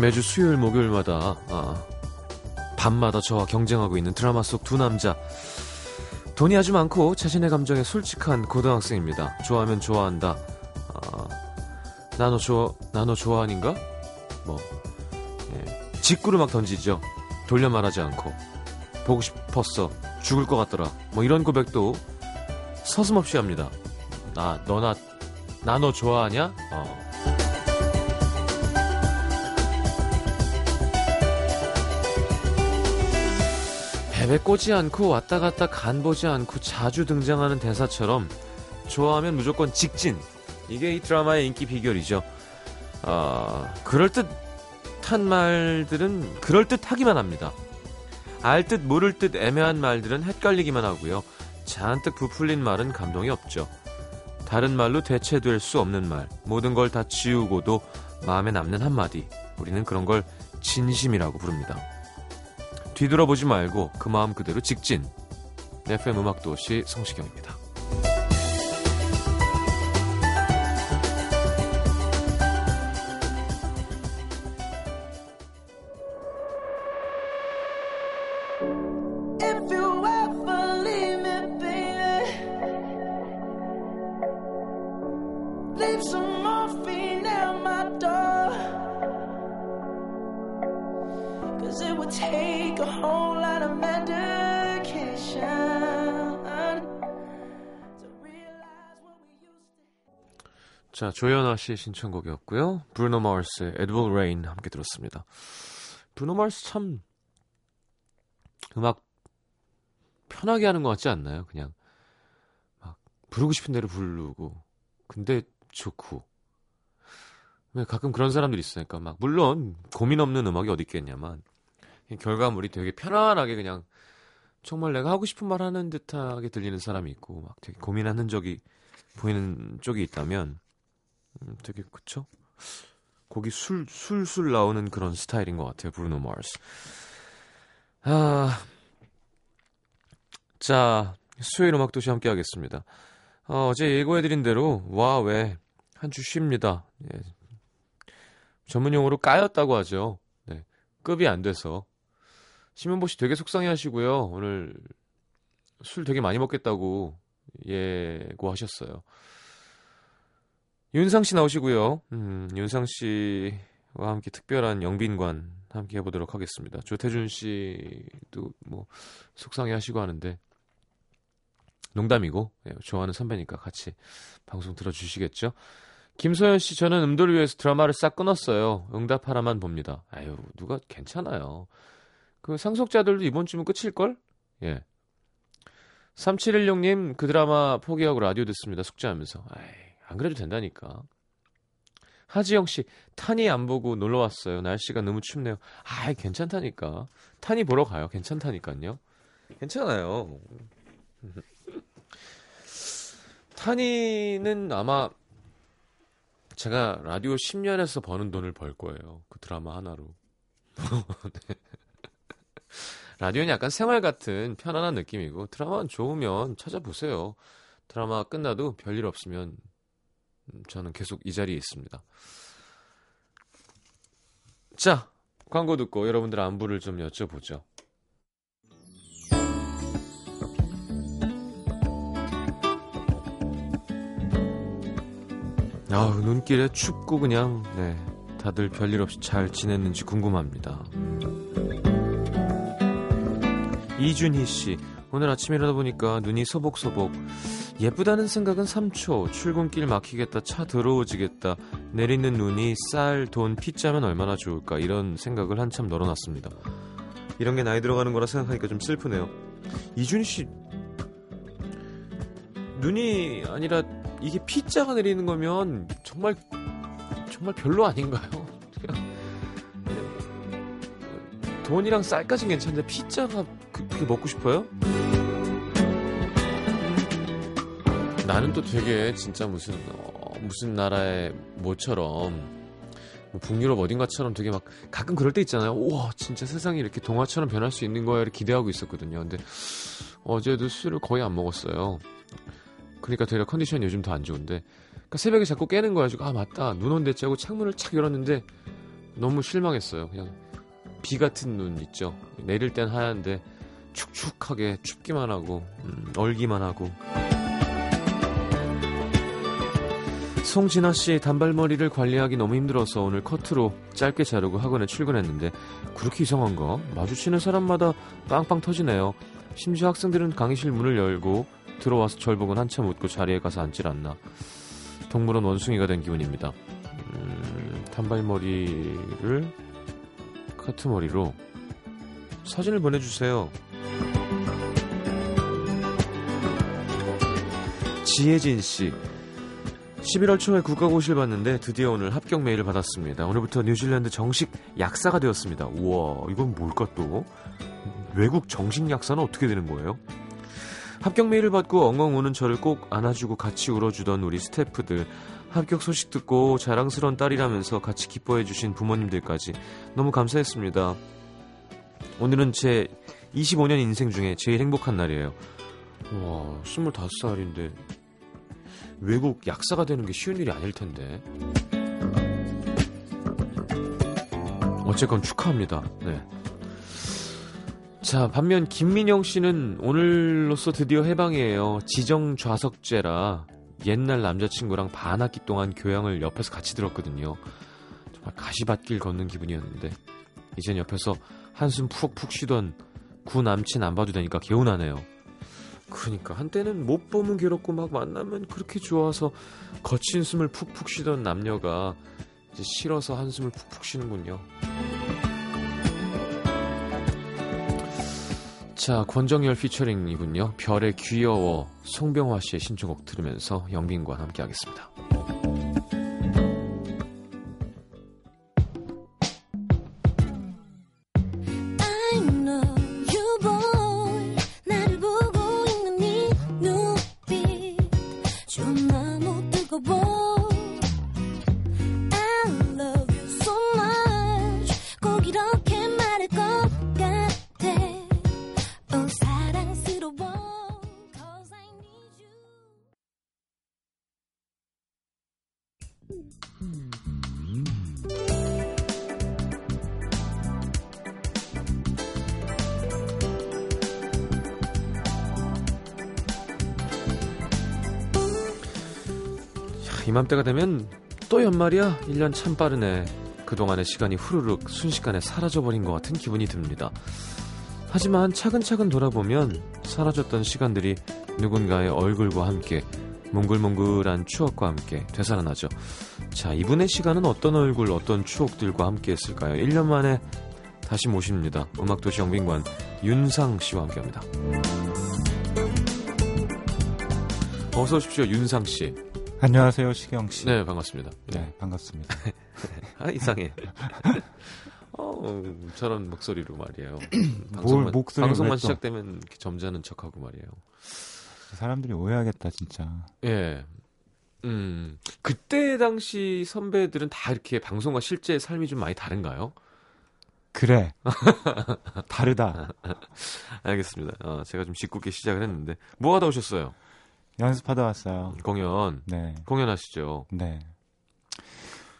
매주 수요일 목요일마다 아, 밤마다 저와 경쟁하고 있는 드라마 속 두 남자 돈이 아주 많고 자신의 감정에 솔직한 고등학생입니다. 좋아하면 좋아한다. 아, 나너 좋아 나너 좋아하는가? 뭐 예, 직구를 막 던지죠. 돌려 말하지 않고 보고 싶었어 죽을 것 같더라. 뭐 이런 고백도 서슴없이 합니다. 나 너나 나 너 좋아하냐? 어. 배 꼬지 않고 왔다 갔다 간 보지 않고 자주 등장하는 대사처럼 좋아하면 무조건 직진. 이게 이 드라마의 인기 비결이죠. 아, 그럴듯한 말들은 그럴듯하기만 합니다. 알듯 모를 듯 애매한 말들은 헷갈리기만 하고요. 잔뜩 부풀린 말은 감동이 없죠. 다른 말로 대체될 수 없는 말, 모든 걸 다 지우고도 마음에 남는 한마디. 우리는 그런 걸 진심이라고 부릅니다. 뒤돌아보지 말고 그 마음 그대로 직진. FM 음악도시 성시경입니다. 씨의 신청곡이었고요. 브루노 마스의 It Will Rain 함께 들었습니다. 브루노 마스 참 음악 편하게 하는 것 같지 않나요? 그냥 막 부르고 싶은 대로 부르고 근데 좋고 왜 가끔 그런 사람들이 있으니까 막 물론 고민 없는 음악이 어디 있겠냐만 결과물이 되게 편안하게 그냥 정말 내가 하고 싶은 말 하는 듯하게 들리는 사람이 있고 막 되게 고민하는 적이 보이는 쪽이 있다면 음, 되게 그쵸? 곡이 술 술술 나오는 그런 스타일인 것 같아요. 브루노 마스. 아, 자 수요일 음악 도시 함께 하겠습니다. 어, 어제 예고해드린 대로 와왜 한 주 쉽니다. 예. 전문 용어로 까였다고 하죠. 네, 급이 안 돼서 심현보 씨 되게 속상해하시고요. 오늘 술 되게 많이 먹겠다고 예고하셨어요. 윤상 씨 나오시고요. 음, 윤상 씨와 함께 특별한 영빈관 함께 해보도록 하겠습니다. 조태준 씨도 뭐 속상해 하시고 하는데 농담이고 예, 좋아하는 선배니까 같이 방송 들어주시겠죠. 김소연 씨 저는 음도를 위해서 드라마를 싹 끊었어요. 응답하라만 봅니다. 아유 누가 괜찮아요. 그 상속자들도 이번 주면 끝일걸? 예. 3716님 그 드라마 포기하고 라디오 듣습니다. 숙제하면서. 아이. 안 그래도 된다니까. 하지영 씨, 탄이 안 보고 놀러 왔어요. 날씨가 너무 춥네요. 아, 괜찮다니까. 탄이 보러 가요. 괜찮다니까요. 괜찮아요. 탄이는 아마 제가 라디오 10년에서 버는 돈을 벌 거예요. 그 드라마 하나로. 네. 라디오는 약간 생활 같은 편안한 느낌이고 드라마는 좋으면 찾아보세요. 드라마 끝나도 별일 없으면 저는 계속 이 자리에 있습니다. 자, 광고 듣고 여러분들 안부를 좀 여쭤보죠. 아, 눈길에 춥고 그냥 네, 다들 별일 없이 잘 지냈는지 궁금합니다. 이준희 씨, 오늘 아침에 일어나 보니까 눈이 소복소복 예쁘다는 생각은 3초. 출근길 막히겠다. 차 더러워지겠다. 내리는 눈이 쌀, 돈, 피자면 얼마나 좋을까. 이런 생각을 한참 널어놨습니다. 이런 게 나이 들어가는 거라 생각하니까 좀 슬프네요. 이준희 씨, 눈이 아니라 이게 피자가 내리는 거면 정말, 정말 별로 아닌가요? 돈이랑 쌀까진 괜찮은데 피자가 그, 그게 먹고 싶어요? 나는 또 되게 진짜 무슨 어, 무슨 나라의 뭐처럼 뭐 북유럽 어딘가처럼 되게 막 가끔 그럴 때 있잖아요. 우와 진짜 세상이 이렇게 동화처럼 변할 수 있는 거야 이렇게 기대하고 있었거든요. 근데 어제도 술을 거의 안 먹었어요. 그러니까 되게 컨디션이 요즘 더 안 좋은데 그러니까 새벽에 자꾸 깨는 거야. 가지고 아 맞다 눈 온댔지 하고 창문을 착 열었는데 너무 실망했어요. 그냥 비 같은 눈 있죠. 내릴 땐 하얀데 축축하게 춥기만 하고 음, 얼기만 하고. 송진아 씨 단발머리를 관리하기 너무 힘들어서 오늘 커트로 짧게 자르고 학원에 출근했는데 그렇게 이상한가? 마주치는 사람마다 빵빵 터지네요. 심지어 학생들은 강의실 문을 열고 들어와서 절 보곤 한참 웃고 자리에 가서 앉질 않나. 동물원 원숭이가 된 기분입니다. 음, 단발머리를 커트머리로 사진을 보내주세요. 지혜진 씨. 11월 초에 국가고시를 봤는데 드디어 오늘 합격 메일을 받았습니다. 오늘부터 뉴질랜드 정식 약사가 되었습니다. 우와, 이건 뭘까 또? 외국 정식 약사는 어떻게 되는 거예요? 합격 메일을 받고 엉엉 우는 저를 꼭 안아주고 같이 울어주던 우리 스태프들. 합격 소식 듣고 자랑스러운 딸이라면서 같이 기뻐해 주신 부모님들까지 너무 감사했습니다. 오늘은 제 25년 인생 중에 제일 행복한 날이에요. 와, 25살인데 외국 약사가 되는 게 쉬운 일이 아닐 텐데. 어쨌건 축하합니다. 네. 자, 반면 김민영 씨는 오늘로써 드디어 해방이에요. 지정 좌석제라 옛날 남자친구랑 반 학기 동안 교양을 옆에서 같이 들었거든요. 정말 가시밭길 걷는 기분이었는데 이젠 옆에서 한숨 푹푹 쉬던 구 남친 안 봐도 되니까 개운하네요. 그니까 한때는 못 보면 괴롭고 막 만나면 그렇게 좋아서 거친 숨을 푹푹 쉬던 남녀가 이제 싫어서 한숨을 푹푹 쉬는군요. 자, 권정열 피처링이군요. 별의 귀여워 송병화 씨의 신청곡 들으면서 영빈과 함께 하겠습니다. 이맘때가 되면 또 연말이야? 1년 참 빠르네. 그동안의 시간이 후루룩 순식간에 사라져버린 것 같은 기분이 듭니다. 하지만 차근차근 돌아보면 사라졌던 시간들이 누군가의 얼굴과 함께 몽글몽글한 추억과 함께 되살아나죠. 자, 이분의 시간은 어떤 얼굴, 어떤 추억들과 함께 했을까요? 1년 만에 다시 모십니다. 음악도시 영빈관 윤상 씨와 함께 합니다. 어서 오십시오, 윤상 씨. 안녕하세요, 시경 씨. 네, 반갑습니다. 네, 반갑습니다. 아, 이상해. 어, 저런 목소리로 말이에요. 방송만, 목소리 방송만 시작되면 점잖은 척하고 말이에요. 사람들이 오해하겠다, 진짜. 예. 음, 그때 당시 선배들은 다 이렇게 방송과 실제 삶이 좀 많이 다른가요? 그래. 다르다. 알겠습니다. 어, 제가 좀 짓궂게 시작을 했는데. 뭐 하다 오셨어요? 연습하다 왔어요. 공연. 네. 공연하시죠. 네.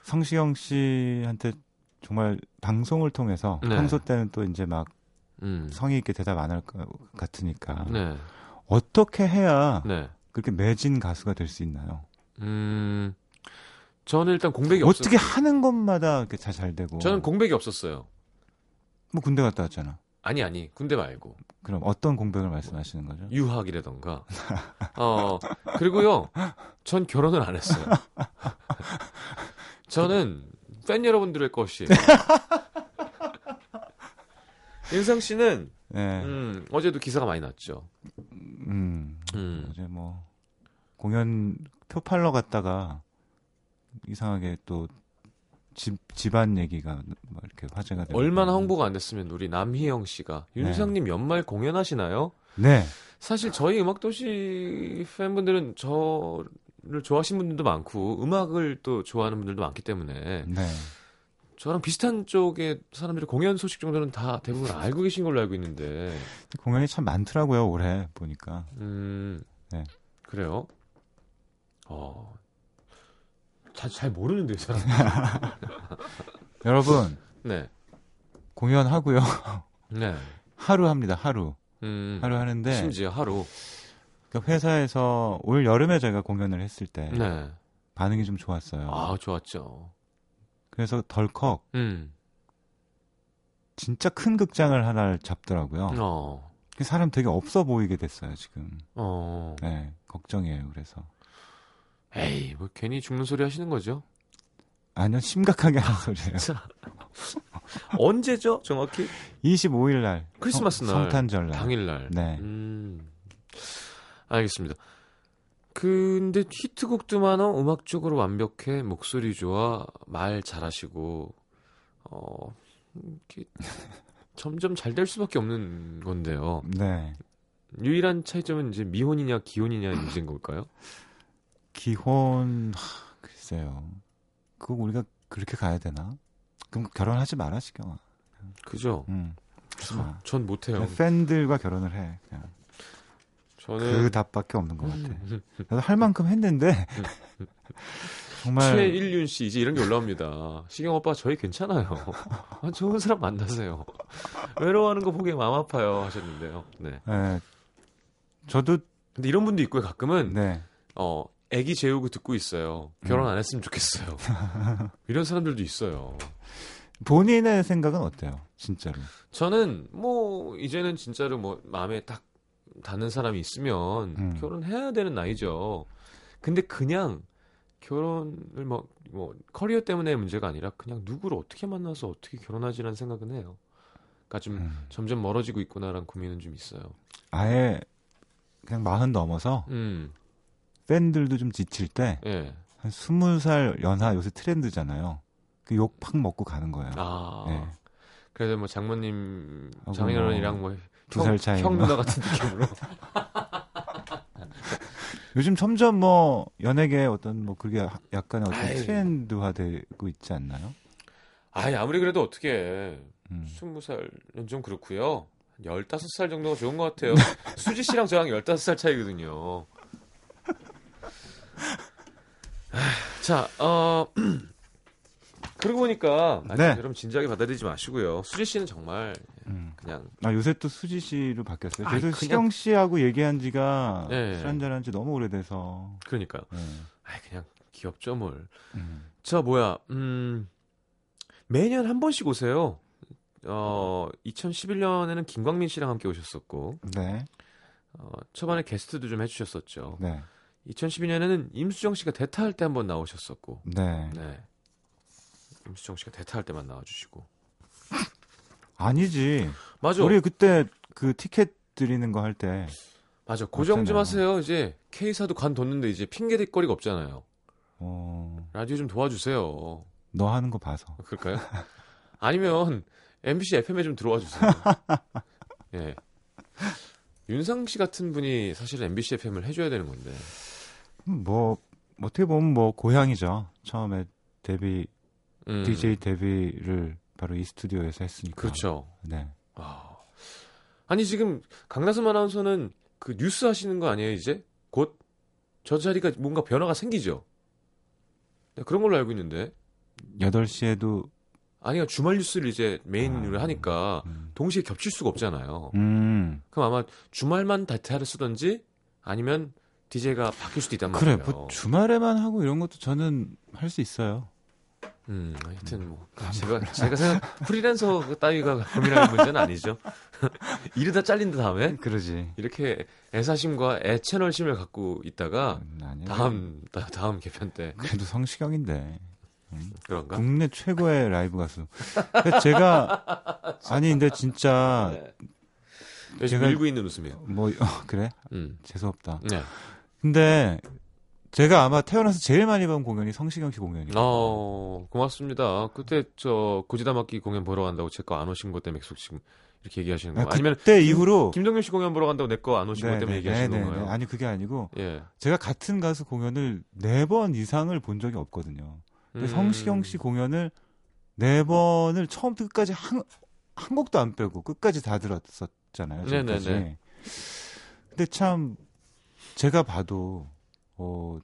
성시경 씨한테 정말 방송을 통해서 네. 평소 때는 또 이제 막 음. 성의 있게 대답 안 할 것 같으니까. 네. 어떻게 해야 네. 그렇게 매진 가수가 될 수 있나요? 음. 저는 일단 공백이 어떻게 없었... 하는 것마다 이렇게 잘, 잘 되고. 저는 공백이 없었어요. 뭐 군대 갔다 왔잖아. 아니 아니 군대 말고. 그럼 어떤 공백을 말씀하시는 거죠? 유학이라던가. 어 그리고요, 전 결혼을 안 했어요. 저는 팬 여러분들의 것이. 윤상 씨는 네. 음, 어제도 기사가 많이 났죠. 음, 음. 어제 뭐 공연 표 팔러 갔다가 이상하게 또 집, 집안 얘기가 뭐 이렇게 화제가 되고 얼마나 홍보가 안 됐으면 우리 남희영 씨가 네. 윤상님 네. 연말 공연하시나요? 네. 사실 저희 음악도시 팬분들은 저를 좋아하시는 분들도 많고 음악을 또 좋아하는 분들도 많기 때문에 네. 저랑 비슷한 쪽의 사람들이 공연 소식 정도는 다 대부분 알고 계신 걸로 알고 있는데 공연이 참 많더라고요 올해 보니까. 음, 네. 그래요. 어, 잘, 잘 모르는데요, 사람. 여러분. 네. 공연하고요. 네. 하루 합니다. 하루. 음, 하루 하는데 심지어 하루. 그 회사에서 올 여름에 저희가 공연을 했을 때 네. 반응이 좀 좋았어요. 아, 좋았죠. 그래서 덜컥 음. 진짜 큰 극장을 하나를 잡더라고요. 어. 그 사람 되게 없어 보이게 됐어요, 지금. 어. 네, 걱정이에요, 그래서. 에이, 뭐 괜히 죽는 소리 하시는 거죠? 아니요, 심각하게 하는 소리예요. 언제죠, 정확히? 25일 날. 크리스마스 날. 성탄절 날. 당일 날. 네. 음. 알겠습니다. 근데 히트곡도 많어, 음악적으로 완벽해, 목소리 좋아, 말 잘하시고, 어, 점점 잘 될 수밖에 없는 건데요. 네. 유일한 차이점은 이제 미혼이냐 기혼이냐 문제인 걸까요? 기혼 글쎄요. 그거 우리가 그렇게 가야 되나? 그럼 결혼하지 마라 시경아. 그죠? 응. 전 못해요. 팬들과 결혼을 해. 그냥. 저는 그 답밖에 없는 것 같아. 나도 할 만큼 했는데 정말 최일륜 씨 이제 이런 게 올라옵니다. 시경 오빠 저희 괜찮아요. 아, 좋은 사람 만나세요. 외로워하는 거 보기에 마음 아파요 하셨는데요. 네. 네. 저도 근데 이런 분도 있고요. 가끔은 네. 어 애기 재우고 듣고 있어요. 결혼 음. 안 했으면 좋겠어요. 이런 사람들도 있어요. 본인의 생각은 어때요? 진짜로. 저는 뭐 이제는 진짜로 뭐 마음에 딱 닿는 사람이 있으면 음. 결혼해야 되는 나이죠. 근데 그냥 결혼을 뭐, 뭐, 커리어 때문에 문제가 아니라 그냥 누구를 어떻게 만나서 어떻게 결혼하지라는 생각은 해요. 그러니까 좀 음. 점점 멀어지고 있구나라는 고민은 좀 있어요. 아예 그냥 마흔 넘어서 음. 팬들도 좀 지칠 때 예. 한 스물 살 연하 요새 트렌드잖아요. 그 욕 팍 먹고 가는 거예요. 아. 네. 그래서 뭐 장모님, 장인어른이랑 뭐 두살 차이 형 누나 같은 느낌으로. 요즘 점점 뭐 연예계 어떤 뭐 그게 약간 어떤 아이. 트렌드화되고 있지 않나요? 아니 아무리 그래도 어떻게 음. 20살은 좀 그렇고요. 15살 정도가 좋은 것 같아요. 수지 씨랑 저랑 15살 차이거든요. 자, 어, 그러고 보니까 네. 여러분 진지하게 받아들이지 마시고요. 수지 씨는 정말 음. 그냥 아 요새 또 수지 씨로 바뀌었어요. 그래서 시경 씨하고 얘기한 지가 네. 술 한잔한 지 너무 오래돼서 그러니까요. 네. 아 그냥 귀엽죠 뭘. 음. 저 뭐야 음 매년 한 번씩 오세요. 어 2011년에는 김광민 씨랑 함께 오셨었고 네. 어, 초반에 게스트도 좀 해주셨었죠. 네. 2012년에는 임수정 씨가 대타할 때 한 번 나오셨었고. 네. 네. 임수정 씨가 대타할 때만 나와주시고. 아니지. 맞아. 우리 그때 그 티켓 드리는 거 할 때. 맞아. 고정 좀 하세요. 이제 K사도 관 뒀는데 이제 핑계 댈 거리가 없잖아요. 어... 라디오 좀 도와주세요. 너 하는 거 봐서. 그럴까요? 아니면 MBC FM에 좀 들어와 주세요. 예. 윤상 씨 같은 분이 사실 MBC FM을 해줘야 되는 건데. 뭐 어떻게 보면 뭐 고향이죠. 처음에 데뷔 음. DJ 데뷔를 바로 이 스튜디오에서 했으니까. 그렇죠. 네. 아. 아니 지금 강나선 아나운서는 그 뉴스 하시는 거 아니에요 이제? 곧 저 자리가 뭔가 변화가 생기죠. 네, 그런 걸로 알고 있는데. 8시에도 아니요 주말 뉴스를 이제 메인으로 아, 하니까 음. 동시에 겹칠 수가 없잖아요. 음. 그럼 아마 주말만 다타를 쓰던지 아니면 DJ가 바뀔 수도 있단 말이에요. 그래, 뭐 주말에만 하고 이런 것도 저는 할 수 있어요. 음, 하여튼 뭐 제가 제가 생각 프리랜서 따위가 고민할 문제는 아니죠. 이러다 잘린다 다음에 그러지. 이렇게 애사심과 애채널심을 갖고 있다가 음, 다음 다, 다음 개편 때 그래도 성시경인데. 음, 그런가? 국내 최고의 라이브 가수. 제가 아니 근데 진짜 네. 제가 밀고 있는 웃음이에요. 뭐 어, 그래? 음. 재수 없다. 네. 근데 제가 아마 태어나서 제일 많이 본 공연이 성시경 씨 공연이에요. 어, 고맙습니다. 그때 저 고지다막기 공연 보러 간다고 제 거 안 오신 것 때문에 계속 지금 이렇게 얘기하시는 거예요? 아, 아니면 그때 이후로 김동현 씨 공연 보러 간다고 내 거 안 오신 네, 것 때문에 네, 얘기하시는 네, 네 건가요? 아니 그게 아니고 예. 제가 같은 가수 공연을 네 번 이상을 본 적이 없거든요. 근데 음. 성시경 씨 공연을 네 번을 처음부터 끝까지 한, 한 곡도 안 빼고 끝까지 다 들었었잖아요. 네네네. 근데 참 제가 봐도 어,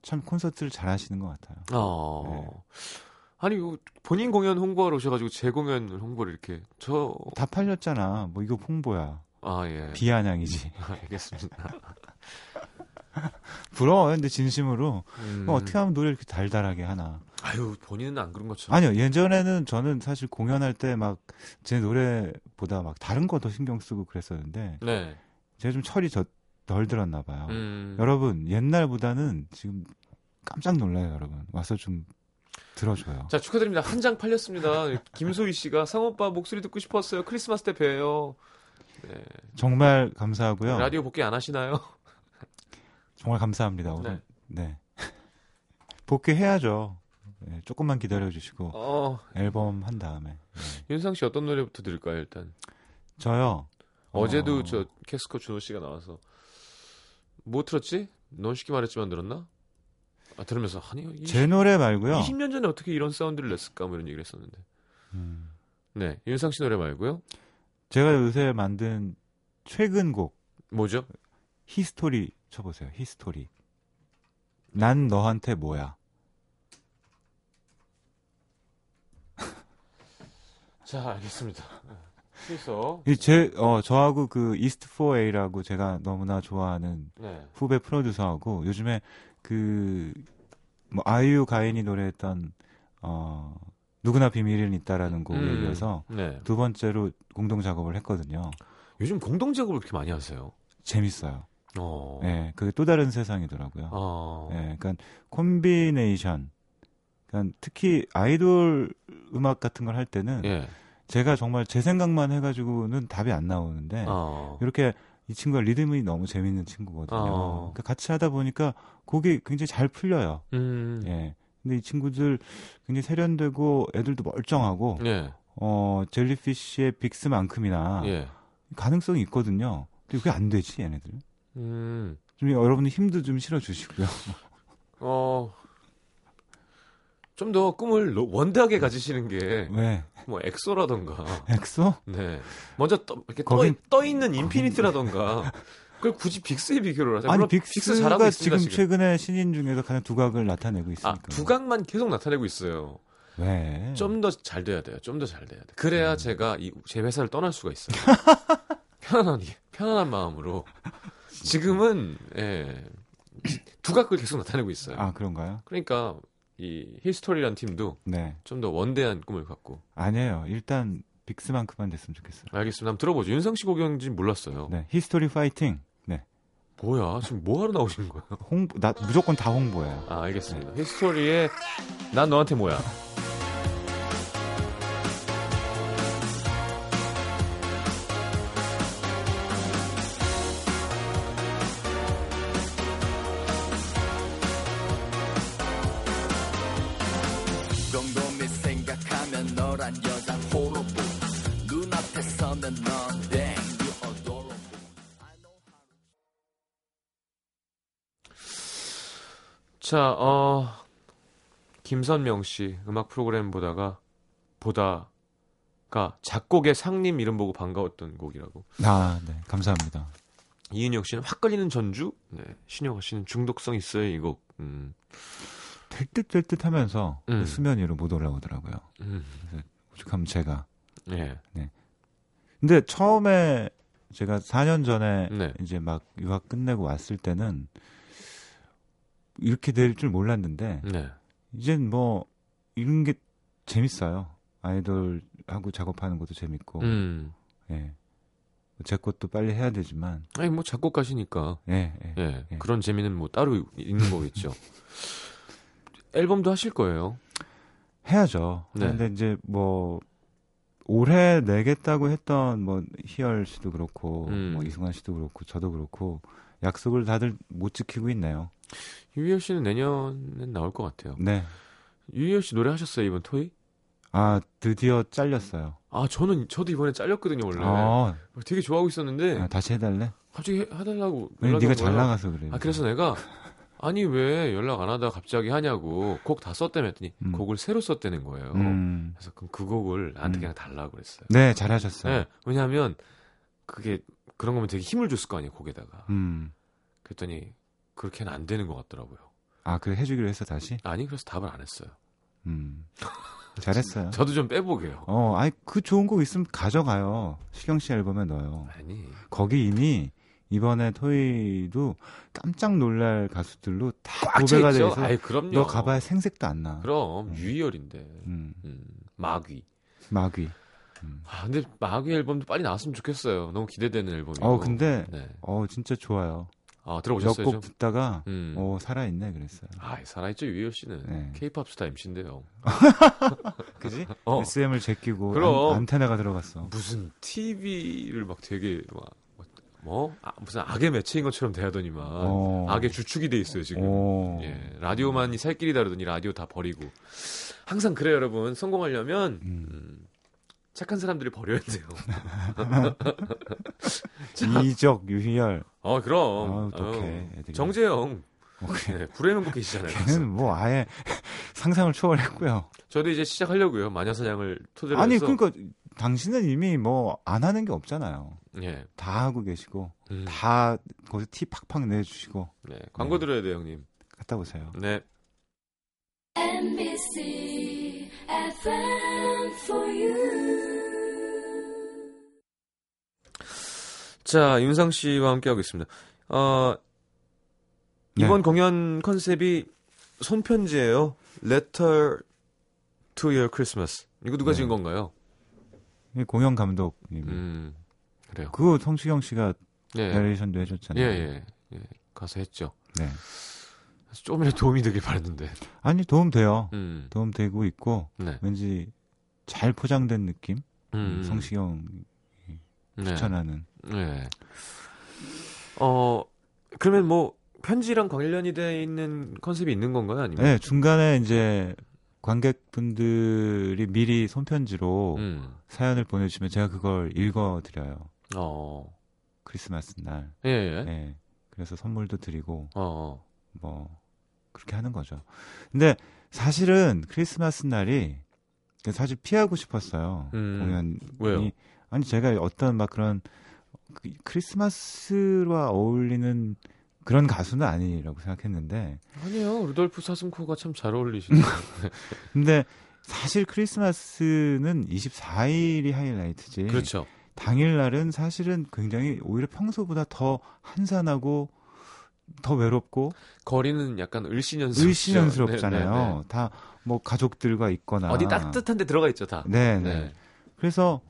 참 콘서트를 잘 하시는 것 같아요. 어. 네. 아니 본인 공연 홍보하러 오셔가지고 제 공연 홍보를 이렇게 저 다 팔렸잖아. 뭐 이거 홍보야. 아 예. 비아냥이지. 아, 알겠습니다. 부러워 근데 진심으로 음. 뭐 어떻게 하면 노래 이렇게 달달하게 하나. 아유 본인은 안 그런 것처럼. 아니요 예전에는 저는 사실 공연할 때 막 제 노래보다 막 다른 거 더 신경 쓰고 그랬었는데. 네. 제가 좀 철이 저, 덜 들었나 봐요. 음. 여러분 옛날보다는 지금 깜짝 놀라요 여러분. 와서 좀 들어줘요. 자 축하드립니다. 한 장 팔렸습니다. 김소희 씨가 상오빠 목소리 듣고 싶었어요. 크리스마스 때 뵈요. 네. 정말 감사하고요. 라디오 복귀 안 하시나요? 정말 감사합니다. 오늘. 네. 네. 복귀해야죠. 네, 조금만 기다려 주시고 어... 앨범 한 다음에. 네. 윤상 씨 어떤 노래부터 들을까요, 일단? 저요. 어제도 어... 저 캐스커 준호 씨가 나와서 뭐 틀었지? 넌 쉽게 말했지만 들었나? 아, 들으면서 아니 20, 제 노래 말고요. 20년 전에 어떻게 이런 사운드를 냈을까 뭐 이런 얘기를 했었는데. 음. 네, 윤상 씨 노래 말고요. 제가 요새 만든 최근 곡 뭐죠? History 쳐보세요. History. 난 너한테 뭐야? 자, 알겠습니다. 그래서 제 어, 저하고 그 이스트 4A라고 제가 너무나 좋아하는 네. 후배 프로듀서하고 요즘에 그뭐 아이유 가인이 노래했던 어 누구나 비밀은 있다라는 곡에 음, 이어서 네. 두 번째로 공동 작업을 했거든요. 요즘 공동 작업을 그렇게 많이 하세요? 재밌어요. 어. 네, 그게 또 다른 세상이더라고요. 어. 네, 그러니까 콤비네이션. 그러니까 특히 아이돌 음악 같은 걸 할 때는 예. 제가 정말 제 생각만 해가지고는 답이 안 나오는데 어. 이렇게 이 친구가 리듬이 너무 재밌는 친구거든요. 어. 그러니까 같이 하다 보니까 곡이 굉장히 잘 풀려요. 음. 예. 근데 이 친구들 굉장히 세련되고 애들도 멀쩡하고 예. 어 젤리피쉬의 빅스만큼이나 예. 가능성이 있거든요. 근데 그게 안 되지 얘네들. 음. 좀 여러분들 힘도 좀 실어 주시고요. 어. 좀 더 꿈을 원대하게 가지시는 게. 왜? 뭐, 엑소라던가. 엑소? 네. 먼저 떠, 이렇게 거긴... 떠, 떠 있는 인피니트라던가. 그걸 굳이 빅스에 비교를 하세요. 아니, 빅스가 빅스 잘하고 있습니다, 지금, 지금 최근에 신인 중에서 가장 두각을 나타내고 있으니까. 아, 두각만 계속 나타내고 있어요. 왜? 좀 더 잘 돼야 돼요. 좀 더 잘 돼야 돼. 그래야 음. 제가 이, 제 회사를 떠날 수가 있어요. 편안한, 편안한 마음으로. 지금은 예, 두각을 계속 나타내고 있어요. 아 그런가요? 그러니까 이 히스토리란 팀도 네. 좀 더 원대한 꿈을 갖고 아니에요. 일단 빅스만큼만 됐으면 좋겠어요. 알겠습니다. 한번 들어보죠. 윤상 씨 곡인지 몰랐어요. 네, 히스토리 파이팅. 네. 뭐야? 지금 뭐 하러 나오시는 거예요? 홍보, 나 무조건 다 홍보예요. 아, 알겠습니다. 네. 히스토리에 난 너한테 뭐야? 자, 어, 김선명 씨 음악 프로그램 보다가 보다 가 작곡의 상님 이름 보고 반가웠던 곡이라고. 아, 네, 감사합니다. 이은혁 씨는 확 걸리는 전주, 네, 신영아 씨는 중독성 있어요 이 곡. 음. 될듯 될듯 하면서 음. 수면 위로 못 올라오더라고요. 음. 그래서 오죽하면 제가. 네. 네. 근데 처음에 제가 4년 전에 네. 이제 막 유학 끝내고 왔을 때는 이렇게 될 줄 몰랐는데 네. 이젠 뭐 이런 게 재밌어요. 아이돌하고 작업하는 것도 재밌고. 음. 예. 제 것도 빨리 해야 되지만. 아니 뭐 작곡가시니까. 예, 예, 예. 예. 그런 재미는 뭐 따로 있는 거겠죠. 앨범도 하실 거예요. 해야죠. 네. 근데 이제 뭐 올해 내겠다고 했던 뭐 희열 씨도 그렇고 음. 뭐 이승환 씨도 그렇고 저도 그렇고 약속을 다들 못 지키고 있네요. 유희열 씨는 내년엔 나올 것 같아요. 네. 유희열 씨 노래 하셨어요 이번 토이? 아 드디어 잘렸어요. 아 저는 저도 이번에 잘렸거든요 원래. 아. 되게 좋아하고 있었는데. 아, 다시 해달래? 갑자기 해, 해달라고. 왜 네가 잘 나가서 그래. 아 그래서 내가 아니 왜 연락 안 하다가 갑자기 하냐고 곡 다 썼다며 했더니 음. 곡을 새로 썼다는 거예요. 음. 그래서 그럼 그 곡을 나한테 음. 그냥 달라고 그랬어요. 네 잘하셨어요. 네, 왜냐하면 그게 그런 거면 되게 힘을 줬을 거 아니에요 곡에다가. 음. 그랬더니 그렇게는 안 되는 것 같더라고요. 아, 그 해주기로 해서 다시? 아니, 그래서 답을 안 했어요. 음. 잘했어요. 저도 좀 빼보게요. 어, 아니 그 좋은 곡 있으면 가져가요. 시경 씨 앨범에 넣어요. 아니. 거기 이미 이번에 토이도 깜짝 놀랄 가수들로 다 도배가 돼 있어. 아이, 그럼요. 너 가봐야 생색도 안 나. 그럼 음. 유희열인데. 음. 음. 마귀. 마귀. 음. 아 근데 마귀 앨범도 빨리 나왔으면 좋겠어요. 너무 기대되는 앨범이고. 어 근데 네. 어 진짜 좋아요. 아 들어보셨어요? 몇곡 듣다가 음. 어 살아 있네 그랬어요. 아 살아 있죠 유희열 씨는 네. K-팝 스타 MC인데요. 그지? 어. SM을 제끼고 그럼 안테나가 들어갔어. 무슨 TV를 막 되게 막 뭐? 아, 무슨 악의 매체인 것처럼 대하더니만 어. 악의 주축이 돼 있어요 지금. 어. 예, 라디오만이 살 길이다 그러더니 라디오 다 버리고. 항상 그래요 여러분. 성공하려면 음. 음, 착한 사람들이 버려야 돼요. 이적 유희열. 어 그럼. 아, 어떡해. 어, 정재영. 네, 불의 명곡 계시잖아요. 걔는 뭐 아예 상상을 초월했고요. 저도 이제 시작하려고요. 마녀사냥을 토대로 아니 해서. 그러니까 당신은 이미 뭐 안 하는 게 없잖아요. 예. 다 하고 계시고 음. 다 거기서 티 팍팍 내주시고. 네. 광고 네. 들어야 돼요, 형님. 갔다 오세요. 네. MBC. 자, 윤상 씨와 함께하고 있습니다. 어, 이번 네. 공연 컨셉이 손편지예요. Letter to Your Christmas. 이거 누가 네. 지은 건가요? 공연 감독님. 음, 그래요. 그거 성시경 씨가 예. 내레이션도 해줬잖아요. 예, 예, 예. 가서 했죠. 네. 조금이라도 도움이 되길 바랬는데. 아니 도움 돼요. 음. 도움 되고 있고 네. 왠지 잘 포장된 느낌. 음. 성시경 네. 추천하는. 네. 어 그러면 뭐 편지랑 관련이 돼 있는 컨셉이 있는 건가요? 아니면? 네 중간에 이제 관객분들이 미리 손편지로 음. 사연을 보내주시면 제가 그걸 읽어드려요. 어. 크리스마스 날. 예, 예. 네. 그래서 선물도 드리고, 어. 뭐, 그렇게 하는 거죠. 근데 사실은 크리스마스 날이 사실 피하고 싶었어요. 음. 공연이. 왜요? 아니, 제가 어떤 막 그런 그 크리스마스와 어울리는 그런 가수는 아니라고 생각했는데 아니요 루돌프 사슴코가 참 잘 어울리시네요. 근데 사실 크리스마스는 24일이 하이라이트지. 그렇죠. 당일날은 사실은 굉장히 오히려 평소보다 더 한산하고 더 외롭고 거리는 약간 을씨년스럽죠. 을씨년스럽잖아요. 네, 네, 네. 다뭐 가족들과 있거나 어디 따뜻한 데 들어가 있죠, 다. 네, 네. 그래서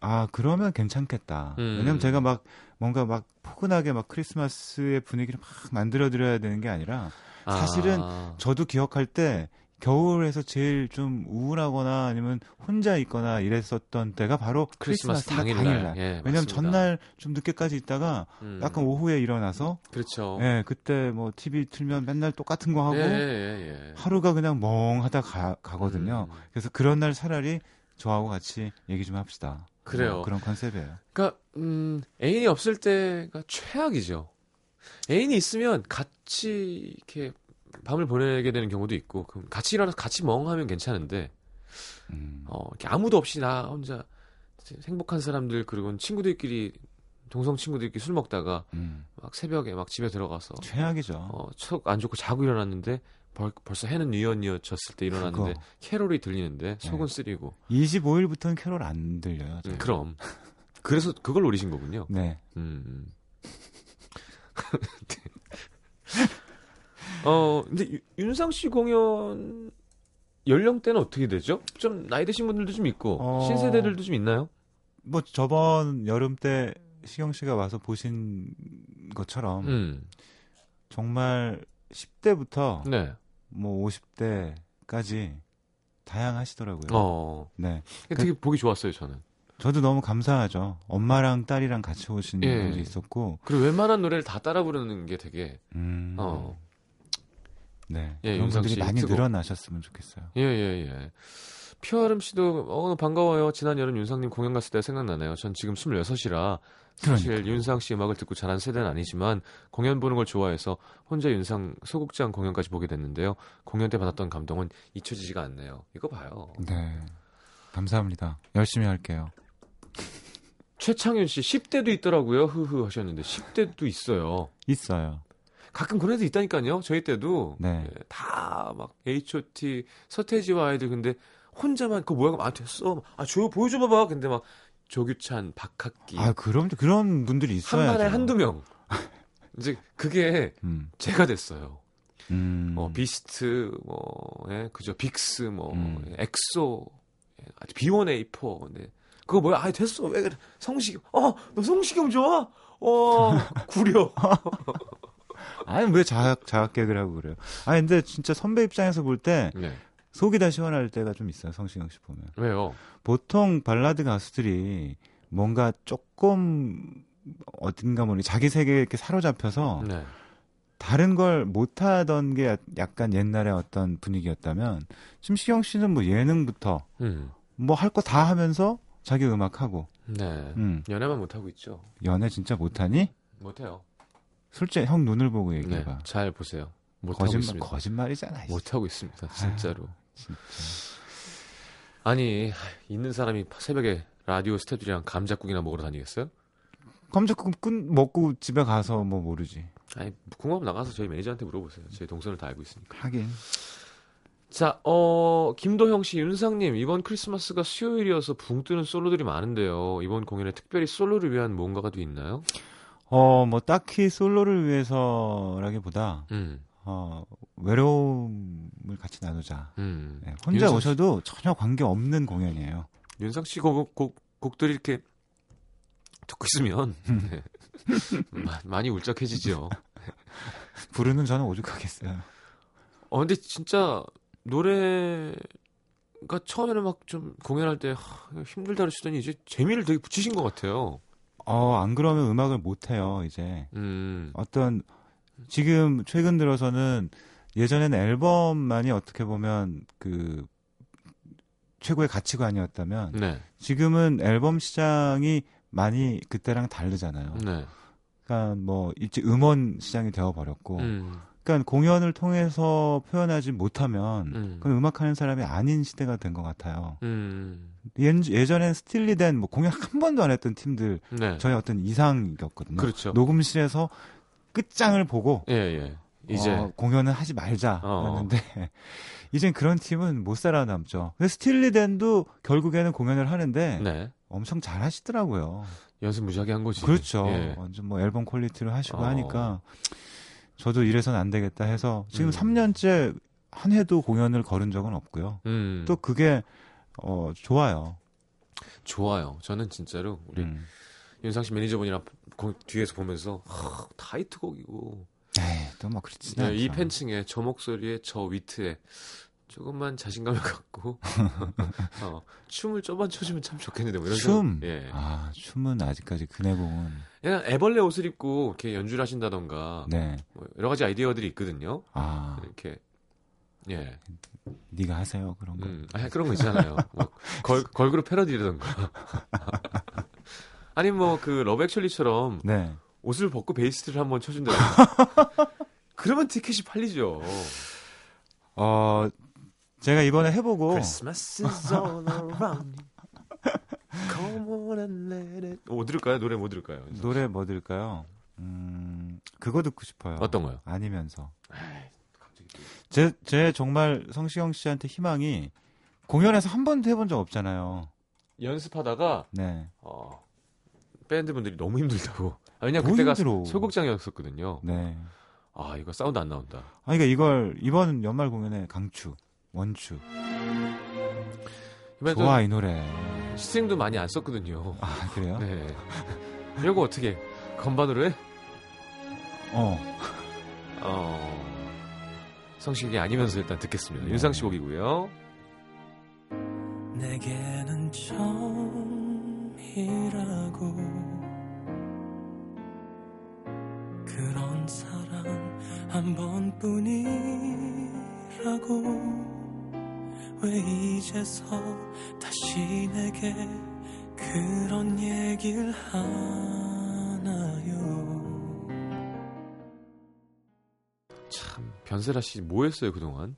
아 그러면 괜찮겠다. 음. 왜냐면 제가 막 뭔가 막 포근하게 막 크리스마스의 분위기를 막 만들어 드려야 되는 게 아니라 사실은 아. 저도 기억할 때 겨울에서 제일 좀 우울하거나 아니면 혼자 있거나 이랬었던 때가 바로 크리스마스, 크리스마스 당일날. 당일날. 예, 왜냐면 전날 좀 늦게까지 있다가 음. 약간 오후에 일어나서 그렇죠. 예, 그때 뭐 TV 틀면 맨날 똑같은 거 하고 예, 예, 예. 하루가 그냥 멍하다 가, 가거든요. 음. 그래서 그런 날 차라리 저하고 같이 얘기 좀 합시다. 그래요. 뭐 그런 컨셉이에요. 그러니까 음, 애인이 없을 때가 최악이죠. 애인이 있으면 같이 이렇게 밤을 보내게 되는 경우도 있고 그럼 같이 일어나서 같이 멍하면 괜찮은데 음. 어, 이렇게 아무도 없이 나 혼자 행복한 사람들 그리고 친구들끼리 동성 친구들끼리 술 먹다가 음. 막 새벽에 막 집에 들어가서 최악이죠. 어, 척안 좋고 자고 일어났는데 벌, 벌써 해는 뉘엿뉘엿졌을 때 일어났는데 그거. 캐롤이 들리는데 속은 네. 쓰리고 25일부터는 캐롤 안 들려요. 음, 그럼 그래서 그걸 노리신 거군요. 네. 음. 음. 어 근데 윤상 씨 공연 연령대는 어떻게 되죠? 좀 나이 드신 분들도 좀 있고 어... 신세대들도 좀 있나요? 뭐 저번 여름 때 시경 씨가 와서 보신 것처럼 음. 정말 10대부터 네. 뭐 50대까지 다양하시더라고요. 어. 네. 되게 그, 보기 좋았어요, 저는. 저도 너무 감사하죠. 엄마랑 딸이랑 같이 오신 예. 분도 있었고. 그리고 웬만한 노래를 다 따라 부르는 게 되게, 음. 어. 네. 예, 그런 분들이 많이 쓰고. 늘어나셨으면 좋겠어요. 예, 예, 예. 피어름 씨도, 어, 반가워요. 지난 여름 윤상님 공연 갔을 때 생각나네요. 전 지금 26이라 사실 그러니까. 윤상 씨 음악을 듣고 자란 세대는 아니지만 공연 보는 걸 좋아해서 혼자 윤상 소극장 공연까지 보게 됐는데요. 공연 때 받았던 감동은 잊혀지지가 않네요. 이거 봐요. 네. 감사합니다. 열심히 할게요. 최창윤 씨 10대도 있더라고요. 흐흐 하셨는데 10대도 있어요. 있어요. 가끔 그런 애들 있다니까요. 저희 때도 네. 예, 다막 H.O.T. 서태지와 아이들 근데 혼자만 그 뭐야 아 됐어. 아조 보여줘 봐봐. 근데 막 조규찬, 박학기. 아 그럼 그런 분들이 있어요. 한 반에 한두 명. 이제 그게 음. 제가 됐어요. 음. 뭐 비스트 뭐 예, 그죠 빅스 뭐 음. 엑소 예, B1A4 네. 그거 뭐야? 아 됐어 왜 그래 성시경 어 너 성시경 좋아? 어 구려 아니 왜 자학 자학 개그를 하고 그래요? 아니 근데 진짜 선배 입장에서 볼때 네. 속이 다 시원할 때가 좀 있어요 성시경 씨 보면 왜요? 보통 발라드 가수들이 뭔가 조금 어딘가 모르게 자기 세계에 이렇게 사로잡혀서 네. 다른 걸 못하던 게 약간 옛날에 어떤 분위기였다면 심시경 씨는 뭐 예능부터 음. 뭐할 거 다 하면서 자기 음악 하고. 네. 음. 연애만 못 하고 있죠. 연애 진짜 못하니? 못해요. 솔직히 형 눈을 보고 얘기해봐. 네, 잘 보세요. 못 거짓말. 거짓말이잖아. 못 하고 있습니다. 진짜로. 아유, 진짜. 아니 있는 사람이 새벽에 라디오 스태프들이랑 감자국이나 먹으러 다니겠어요? 감자국 끝 먹고 집에 가서 뭐 모르지. 아니 궁금하면 나가서 저희 매니저한테 물어보세요. 제 동선을 다 알고 있으니까. 하긴. 자, 어, 김도형 씨, 윤상님, 이번 크리스마스가 수요일이어서 붕 뜨는 솔로들이 많은데요. 이번 공연에 특별히 솔로를 위한 뭔가가 또 있나요? 어, 뭐, 딱히 솔로를 위해서라기보다, 음. 어, 외로움을 같이 나누자. 음. 네, 혼자 오셔도 전혀 관계 없는 공연이에요. 윤상 씨 곡, 곡, 곡들이 이렇게 듣고 있으면, 네. 많이 울적해지죠. 부르는 저는 오죽하겠어요. 어, 근데 진짜 노래가 처음에는 막 좀 공연할 때 하, 힘들다 그러시더니 이제 재미를 되게 붙이신 것 같아요. 어, 안 그러면 음악을 못 해요, 이제. 음. 어떤 지금 최근 들어서는 예전에는 앨범만이 어떻게 보면 그 최고의 가치관이었다면 네. 지금은 앨범 시장이 많이 그때랑 다르잖아요. 네. 그러니까 뭐 이제 음원 시장이 되어 버렸고 음. 그러니까 공연을 통해서 표현하지 못하면 음. 그건 음악하는 사람이 아닌 시대가 된 것 같아요. 음. 예, 예전엔 스틸리된 뭐 공연 한 번도 안 했던 팀들 네. 저희 어떤 이상이었거든요. 그렇죠. 녹음실에서 끝장을 보고 예, 예. 이제 어, 공연은 하지 말자 했는데 어. 이젠 그런 팀은 못 살아남죠. 근데 Steely Dan도 결국에는 공연을 하는데 네. 엄청 잘 하시더라고요. 연습 무지하게 한 거지. 그렇죠. 예. 완전 뭐 앨범 퀄리티로 하시고 어. 하니까 저도 이래서는 안 되겠다 해서 지금 음. 3년째 한 해도 공연을 걸은 적은 없고요. 음. 또 그게 어 좋아요. 좋아요. 저는 진짜로 우리 음. 윤상 씨 매니저분이랑 뒤에서 보면서 하, 타이틀곡이고. 에이, 또뭐 그렇지. 네, 이 팬층에 저 목소리에 저 위트에 조금만 자신감을 갖고 어, 춤을 쪼만 춰주면 참 좋겠는데 뭐 이런 춤. 예. 아 춤은 아직까지 그네공은 그냥 애벌레 옷을 입고 이렇게 연주를 하신다던가 네. 뭐 여러 가지 아이디어들이 있거든요. 아 이렇게 예. 네가 하세요 그런 거. 음, 아 그런 거 있잖아요. 뭐 걸, 걸그룹 패러디라던가. 아니 뭐 그 러브액츄리처럼 네. 옷을 벗고 베이스를 한번 쳐준다. 그러면 티켓이 팔리죠. 어 제가 이번에 해보고 Christmas is all around 뭐 들을까요? 노래 뭐 들을까요? 노래 뭐 들을까요? 음, 그거 듣고 싶어요. 어떤 거요? 아니면서. 제, 제 정말 성시경 씨한테 희망이 공연에서 한 번도 해본 적 없잖아요. 연습하다가 네. 어, 밴드 분들이 너무 힘들다고. 아, 왜냐 그때가 힘들어. 소극장이었었거든요. 네. 아 이거 사운드 안 나온다. 아 그러니까 이걸 이번 연말 공연에 강추. 원추. 좋아 이 노래. string도 많이 안 썼거든요. 아 그래요? 네. 이거 어떻게 건반으로 해? 어. 어. 성식이 아니면서 일단 듣겠습니다. 네. 윤상 씨 곡이고요. 내게는 처음이라고 그런 사랑 한 번뿐이라고 왜 이제서 다시 내게 그런 얘기를 하나요? 참 변세라 씨 뭐했어요 그동안?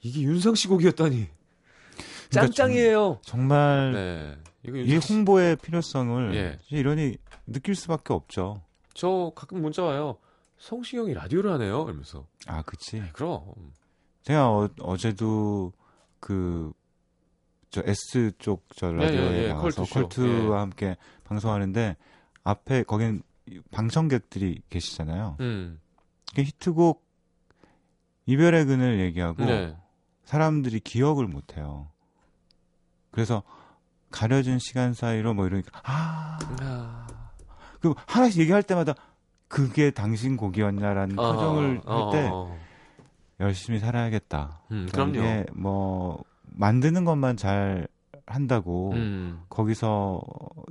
이게 윤상 씨 곡이었다니 그러니까 짱짱이에요. 정 말 네. 이 홍보의 필요성을 예. 이러니 느낄 수밖에 없죠. 저 가끔 문자 와요. 성시경이 라디오를 하네요. 이러면서. 아, 그치. 네, 그럼. 제가 어, 제도 그, 저 S 쪽 저 라디오에 예, 예, 예. 나가서 컬투 와 예. 함께 방송하는데 앞에 거긴 방청객들이 계시잖아요. 음. 히트곡 이별의 그늘 얘기하고 네. 사람들이 기억을 못 해요. 그래서 가려진 시간 사이로 뭐 이러니까 아. 아. 그 하나씩 얘기할 때마다 그게 당신 곡이었냐라는 어, 표정을 어, 할때 어, 열심히 살아야겠다. 음, 그럼요. 뭐 만드는 것만 잘 한다고 음. 거기서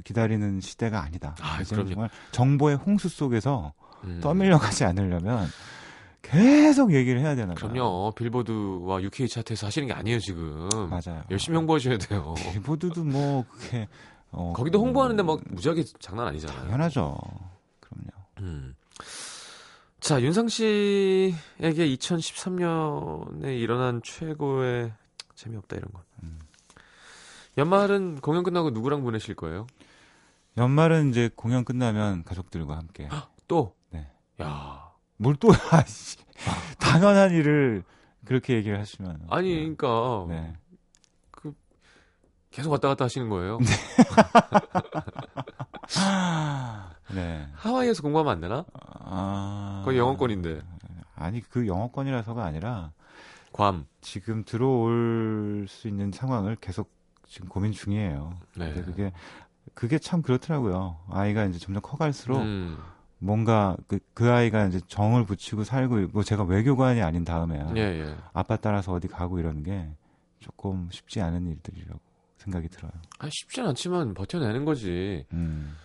기다리는 시대가 아니다. 아, 정말 정보의 홍수 속에서 음. 떠밀려 가지 않으려면 계속 얘기를 해야 되나 봐요. 그럼요. 빌보드와 UK 차트에서 하시는 게 아니에요, 지금. 맞아요. 열심히 홍보하셔야 돼요. 빌보드도 뭐 그게 어, 거기도 홍보하는데 막 무지하게 장난 아니잖아요. 당연하죠. 그럼요. 음. 자, 윤상 씨에게 2013년에 일어난 최고의 재미없다 이런 건. 음. 연말은 공연 끝나고 누구랑 보내실 거예요? 연말은 이제 공연 끝나면 가족들과 함께. 또? 네. 야. 뭘 또, 아, 당연한 일을 그렇게 얘기를 하시면. 아니, 네. 그러니까. 네. 그, 계속 왔다 갔다 하시는 거예요? 네. 네. 하와이에서 공부하면 안 되나? 아. 거의 영어권인데. 아니, 그 영어권이라서가 아니라. 괌. 지금 들어올 수 있는 상황을 계속 지금 고민 중이에요. 네. 근데 그게, 그게 참 그렇더라고요. 아이가 이제 점점 커갈수록. 음. 뭔가 그, 그 아이가 이제 정을 붙이고 살고 있고 제가 외교관이 아닌 다음에야 예, 예. 아빠 따라서 어디 가고 이러는 게 조금 쉽지 않은 일들이라고 생각이 들어요. 아 쉽진 않지만 버텨내는 거지. 음.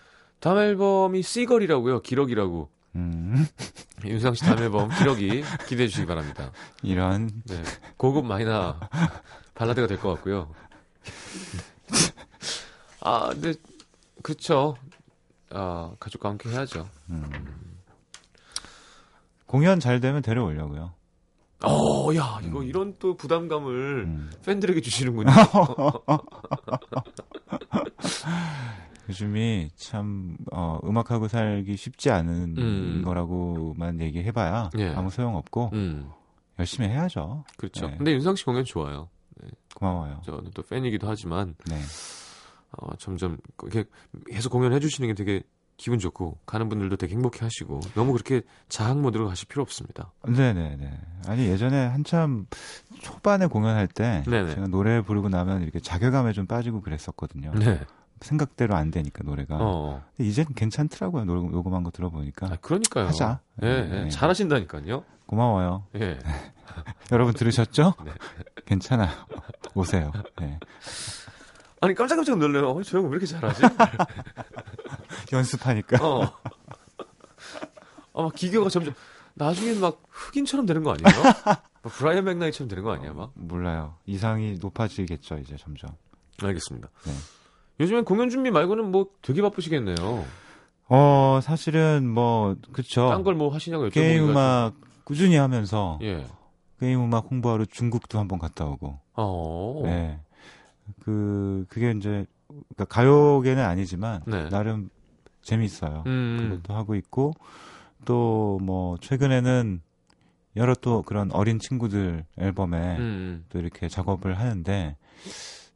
다음 앨범이 씨걸이라고요. 기러기라고. 음. 윤상 씨 다음 앨범 기러기 기대해 주시기 바랍니다. 이런 네. 고급 마이너 발라드가 될 것 같고요. 아, 근데 그쵸. 아, 가족과 함께 해야죠. 음. 공연 잘 되면 데려오려고요. 어, 야, 이거 음. 이런 또 부담감을 음. 팬들에게 주시는군요. 요즘이 참 어, 음악하고 살기 쉽지 않은 음. 거라고만 얘기해봐야 예. 아무 소용 없고 음. 열심히 해야죠. 그렇죠. 네. 근데 윤상 씨 공연 좋아요. 네. 고마워요. 저는 또 팬이기도 하지만 네. 어, 점점 이렇게 계속 공연해 주시는 게 되게 기분 좋고 가는 분들도 되게 행복해 하시고 너무 그렇게 자학 모드로 가실 필요 없습니다. 네네네. 아니 예전에 한참 초반에 공연할 때 네네. 제가 노래 부르고 나면 이렇게 자괴감에 좀 빠지고 그랬었거든요. 네. 생각대로 안 되니까 노래가. 어. 이제는 괜찮더라고요. 노래 녹음한 거 들어보니까. 아, 그러니까요. 하자. 예, 네, 네. 잘하신다니까요. 고마워요. 예. 여러분 들으셨죠? 네. 괜찮아요. 오세요. 네. 아니 깜짝깜짝 놀래요. 어, 저 형 왜 이렇게 잘하지? 연습하니까. 어. 아, 막 기교가 점점 나중엔 막 흑인처럼 되는 거 아니에요? 브라이언 맥나이처럼 되는 거 아니야, 막? 어, 몰라요. 이상이 높아지겠죠, 이제 점점. 알겠습니다. 네. 요즘엔 공연 준비 말고는 뭐 되게 바쁘시겠네요. 어, 사실은 뭐, 그쵸. 딴 걸 뭐 하시냐고 여쭤보니까. 게임 음악 꾸준히 하면서. 예. 게임 음악 홍보하러 중국도 한번 갔다 오고. 어. 네. 그 그게 이제 그러니까 가요계는 아니지만 네. 나름 재미있어요. 음. 그것도 하고 있고 또 뭐 최근에는 여러 또 그런 어린 친구들 앨범에 음. 또 이렇게 작업을 하는데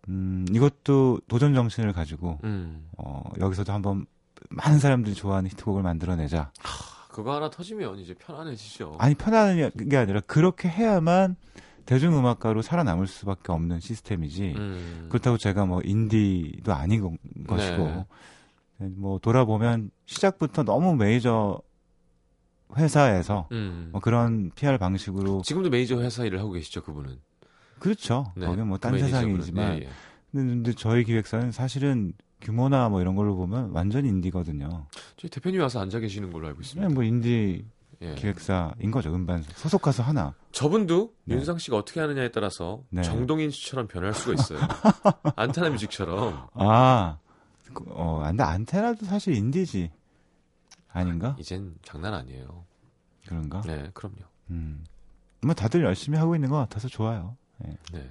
음 이것도 도전 정신을 가지고 음. 어 여기서도 한번 많은 사람들이 좋아하는 히트곡을 만들어내자. 하, 그거 하나 터지면 이제 편안해지죠. 아니 편안한 게 아니라 그렇게 해야만 대중음악가로 살아남을 수밖에 없는 시스템이지 음. 그렇다고 제가 뭐 인디도 아닌 것이고 네. 뭐 돌아보면 시작부터 너무 메이저 회사에서 음. 뭐 그런 PR 방식으로 지금도 메이저 회사 일을 하고 계시죠 그분은 그렇죠 네. 거기 뭐딴 그 세상이지만 예, 예. 근데 저희 기획사는 사실은 규모나 뭐 이런 걸로 보면 완전 인디거든요. 저희 대표님 와서 앉아 계시는 걸로 알고 있습니다. 네, 뭐 인디 예. 기획사인 거죠. 음반 소속 가수 하나. 저분도 네. 윤상 씨가 어떻게 하느냐에 따라서 네. 정동인 씨처럼 변할 수가 있어요. 안테나 뮤직처럼. 아, 어, 근데 안테나도 사실 인디지 아닌가? 아, 이젠 장난 아니에요. 그런가? 네, 그럼요. 음, 뭐 다들 열심히 하고 있는 것 같아서 좋아요. 네. 네.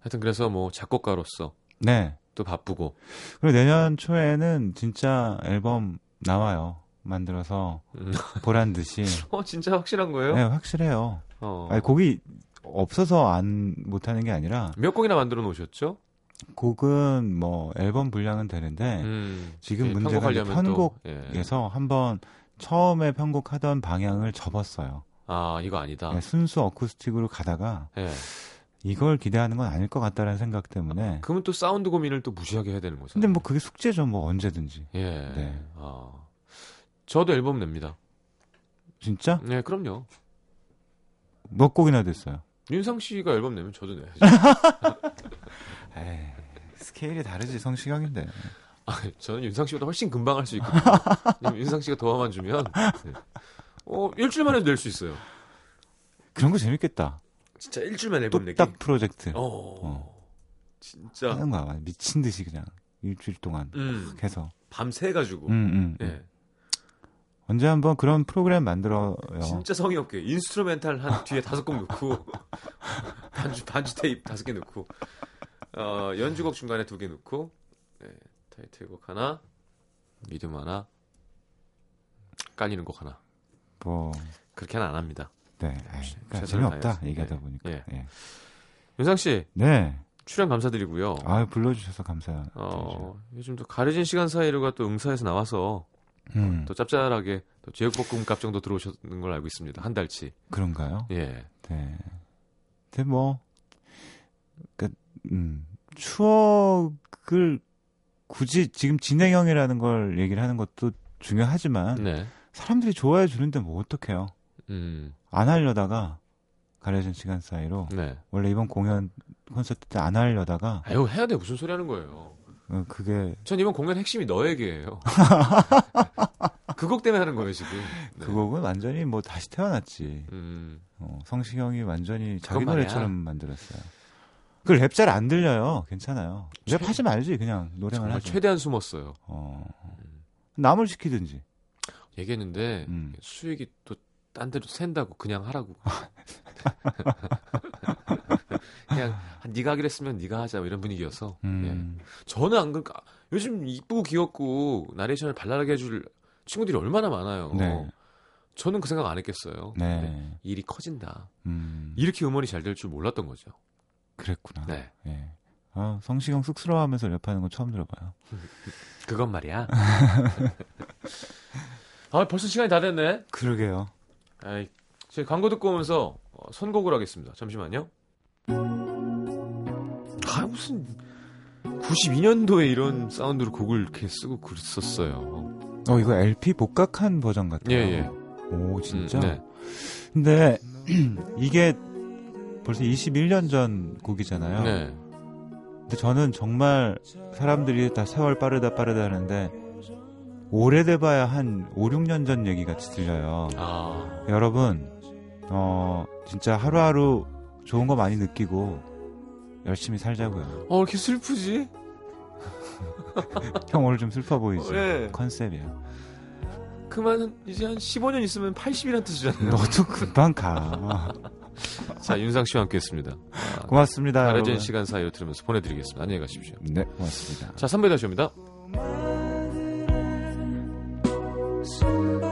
하여튼 그래서 뭐 작곡가로서 네. 또 바쁘고. 그리고 내년 초에는 진짜 앨범 나와요. 만들어서 음. 보란 듯이. 어 진짜 확실한 거예요? 네, 확실해요. 어. 아니, 곡이 없어서 안 못하는 게 아니라 몇 곡이나 만들어 놓으셨죠? 곡은 뭐 앨범 분량은 되는데 음, 지금 문제가 편곡에서 예. 한번 처음에 편곡하던 방향을 접었어요. 아 이거 아니다. 네, 순수 acoustic으로 가다가 예. 이걸 기대하는 건 아닐 것 같다라는 생각 때문에. 그러면 또 사운드 고민을 또 무지하게 해야 되는 거죠. 근데 뭐 그게 숙제죠, 뭐 언제든지. 예. 네. 아 저도 앨범 냅니다. 진짜? 네, 그럼요. 몇 곡이나 됐어요? 윤상 씨가 앨범 내면 저도 내야죠. 에이, 스케일이 다르지 성시경인데. 아, 저는 윤상 씨보다 훨씬 금방 할 수 있거든요. 윤상 씨가 도와만 주면 네. 어 일주일 만에 낼 수 있어요. 그런 거 재밌겠다. 진짜 일주일 만에 앨범 내기. 딱 프로젝트. 어, 어. 진짜 하는 거야 미친 듯이 그냥 일주일 동안 음. 해서 밤새 가지고. 음, 음, 음. 예. 언제 한번 그런 프로그램 만들어요. 진짜 성의 없게 instrumental 한 뒤에 다섯 곡 넣고 반주 반주 테이프 다섯 개 넣고 어, 연주곡 중간에 두 개 넣고 네, 타이틀곡 하나 미듬 하나 깔리는 곡 하나. 뭐 그렇게는 안 합니다. 네, 그러니까 재미없다 얘기하다 네. 보니까. 예. 예. 윤상 씨. 네. 출연 감사드리고요. 아 불러주셔서 감사해요. 어, 요즘 또 가려진 시간 사이로가 또 응사에서 나와서 음. 또 짭짤하게 또 제육볶음값 정도 들어오셨는 걸 알고 있습니다. 한 달치. 그런가요? 예. 네. 근데 뭐, 그, 음, 추억을 굳이 지금 진행형이라는 걸 얘기를 하는 것도 중요하지만, 네. 사람들이 좋아해 주는데 뭐 어떡해요. 음. 안 하려다가, 가려진 시간 사이로, 네. 원래 이번 공연 콘서트 때 안 하려다가, 아유, 해야 돼. 무슨 소리 하는 거예요. 어, 그게 전 이번 공연 핵심이 너에게예요. 그 곡 때문에 하는 거예요 지금. 네. 그 곡은 완전히 뭐 다시 태어났지. 음. 어, 성시경이 완전히 자기 노래처럼 만들었어요. 그 랩 잘 안 들려요. 괜찮아요. 랩 하지 말지 그냥 노래만 하지. 최대한 숨었어요. 어. 남을 시키든지. 얘기했는데 음. 수익이 또 딴 데로 샌다고 그냥 하라고. 그냥 네가 하기로 했으면 네가 하자 뭐 이런 분위기여서 음. 예. 저는 안 그러니까 요즘 이쁘고 귀엽고 나레이션을 발랄하게 해줄 친구들이 얼마나 많아요. 네. 저는 그 생각 안 했겠어요. 네. 일이 커진다. 음. 이렇게 음원이 잘 될 줄 몰랐던 거죠. 그랬구나. 네. 네. 아, 성시경 쑥스러워하면서 랩하는 건 처음 들어봐요. 그건 말이야. 아, 벌써 시간이 다 됐네. 그러게요. 아이, 저희 광고 듣고 오면서 어, 선곡을 하겠습니다. 잠시만요. 아 무슨 92년도에 이런 사운드로 곡을 이렇게 쓰고 그랬었어요. 어 이거 LP 복각한 버전 같아요. 예, 예. 오 진짜. 음, 네. 근데 이게 벌써 21년 전 곡이잖아요. 네. 근데 저는 정말 사람들이 다 세월 빠르다 빠르다 하는데 오래돼봐야 한 5, 6년 전 얘기 같이 들려요. 아. 여러분, 어, 진짜 하루하루 좋은 거 많이 느끼고 열심히 살자고요. 어, 이렇게 슬프지? 형 오늘 좀 슬퍼 보이지? 네. 컨셉이야. 그만 이제 한 15년 있으면 80이란 뜻이잖아요. 너도 금방 가. 자, 윤상 씨와 함께 했습니다. 고맙습니다. 가려진 시간 사이로 들으면서 보내드리겠습니다. 안녕히 가십시오. 네, 고맙습니다. 자, 3배 다시 옵니다. So.